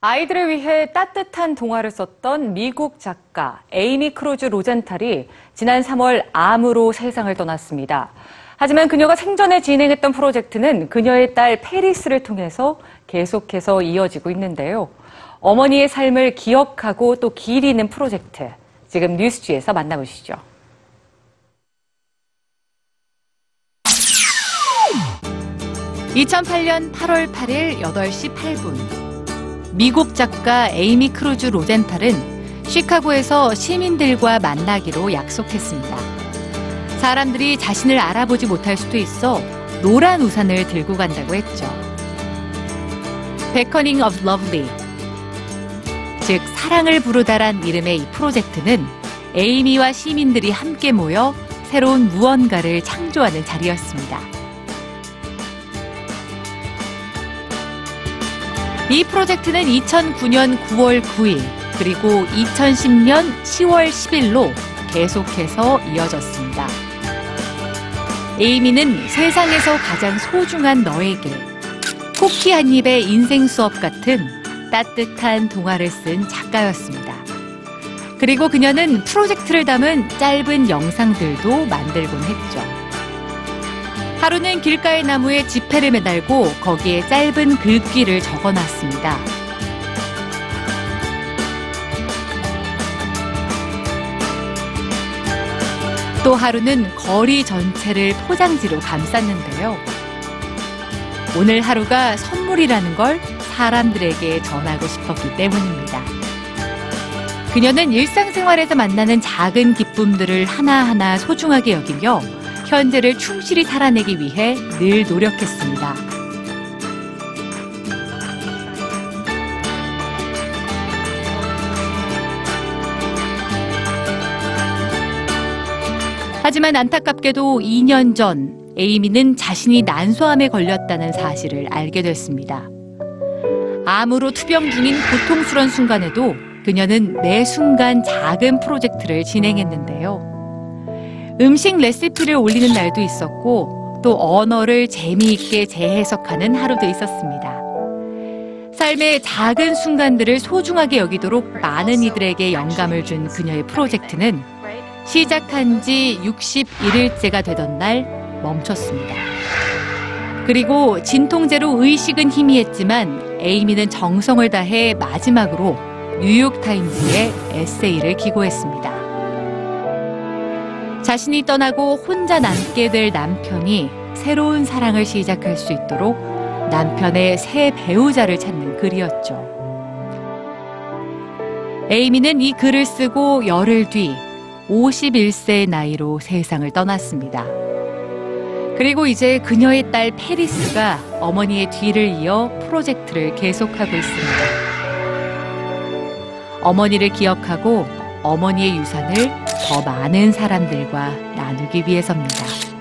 아이들을 위해 따뜻한 동화를 썼던 미국 작가 에이미 크루즈 로젠탈이 지난 3월 암으로 세상을 떠났습니다. 하지만 그녀가 생전에 진행했던 프로젝트는 그녀의 딸 페리스를 통해서 계속해서 이어지고 있는데요. 어머니의 삶을 기억하고 또 기리는 프로젝트. 지금 뉴스G에서 만나보시죠. (2008년 8월 8일) (8시 8분) 미국 작가 에이미 크루즈 로젠탈은 시카고에서 시민들과 만나기로 약속했습니다. 사람들이 자신을 알아보지 못할 수도 있어 노란 우산을 들고 간다고 했죠. Beckoning of Lovely 즉 사랑을 부르다란 이름의 이 프로젝트는 에이미와 시민들이 함께 모여 새로운 무언가를 창조하는 자리였습니다. 이 프로젝트는 2009년 9월 9일 그리고 2010년 10월 10일로 계속해서 이어졌습니다. 에이미는 세상에서 가장 소중한 너에게 쿠키 한 입의 인생 수업 같은 따뜻한 동화를 쓴 작가였습니다. 그리고 그녀는 프로젝트를 담은 짧은 영상들도 만들곤 했죠. 하루는 길가의 나무에 지폐를 매달고 거기에 짧은 글귀를 적어 놨습니다. 또 하루는 거리 전체를 포장지로 감쌌는데요. 오늘 하루가 선물이라는 걸 사람들에게 전하고 싶었기 때문입니다. 그녀는 일상생활에서 만나는 작은 기쁨들을 하나하나 소중하게 여기며 현재를 충실히 살아내기 위해 늘 노력했습니다. 하지만 안타깝게도 2년 전 에이미는 자신이 난소암에 걸렸다는 사실을 알게 됐습니다. 암으로 투병 중인 고통스런 순간에도 그녀는 매 순간 작은 프로젝트를 진행했는데요. 음식 레시피를 올리는 날도 있었고 또 언어를 재미있게 재해석하는 하루도 있었습니다. 삶의 작은 순간들을 소중하게 여기도록 많은 이들에게 영감을 준 그녀의 프로젝트는 시작한 지 61일째가 되던 날 멈췄습니다. 그리고 진통제로 의식은 희미했지만 에이미는 정성을 다해 마지막으로 뉴욕타임즈에 에세이를 기고했습니다. 자신이 떠나고 혼자 남게 될 남편이 새로운 사랑을 시작할 수 있도록 남편의 새 배우자를 찾는 글이었죠. 에이미는 이 글을 쓰고 열흘 뒤 51세의 나이로 세상을 떠났습니다. 그리고 이제 그녀의 딸 페리스가 어머니의 뒤를 이어 프로젝트를 계속하고 있습니다. 어머니를 기억하고 어머니의 유산을 더 많은 사람들과 나누기 위해서입니다.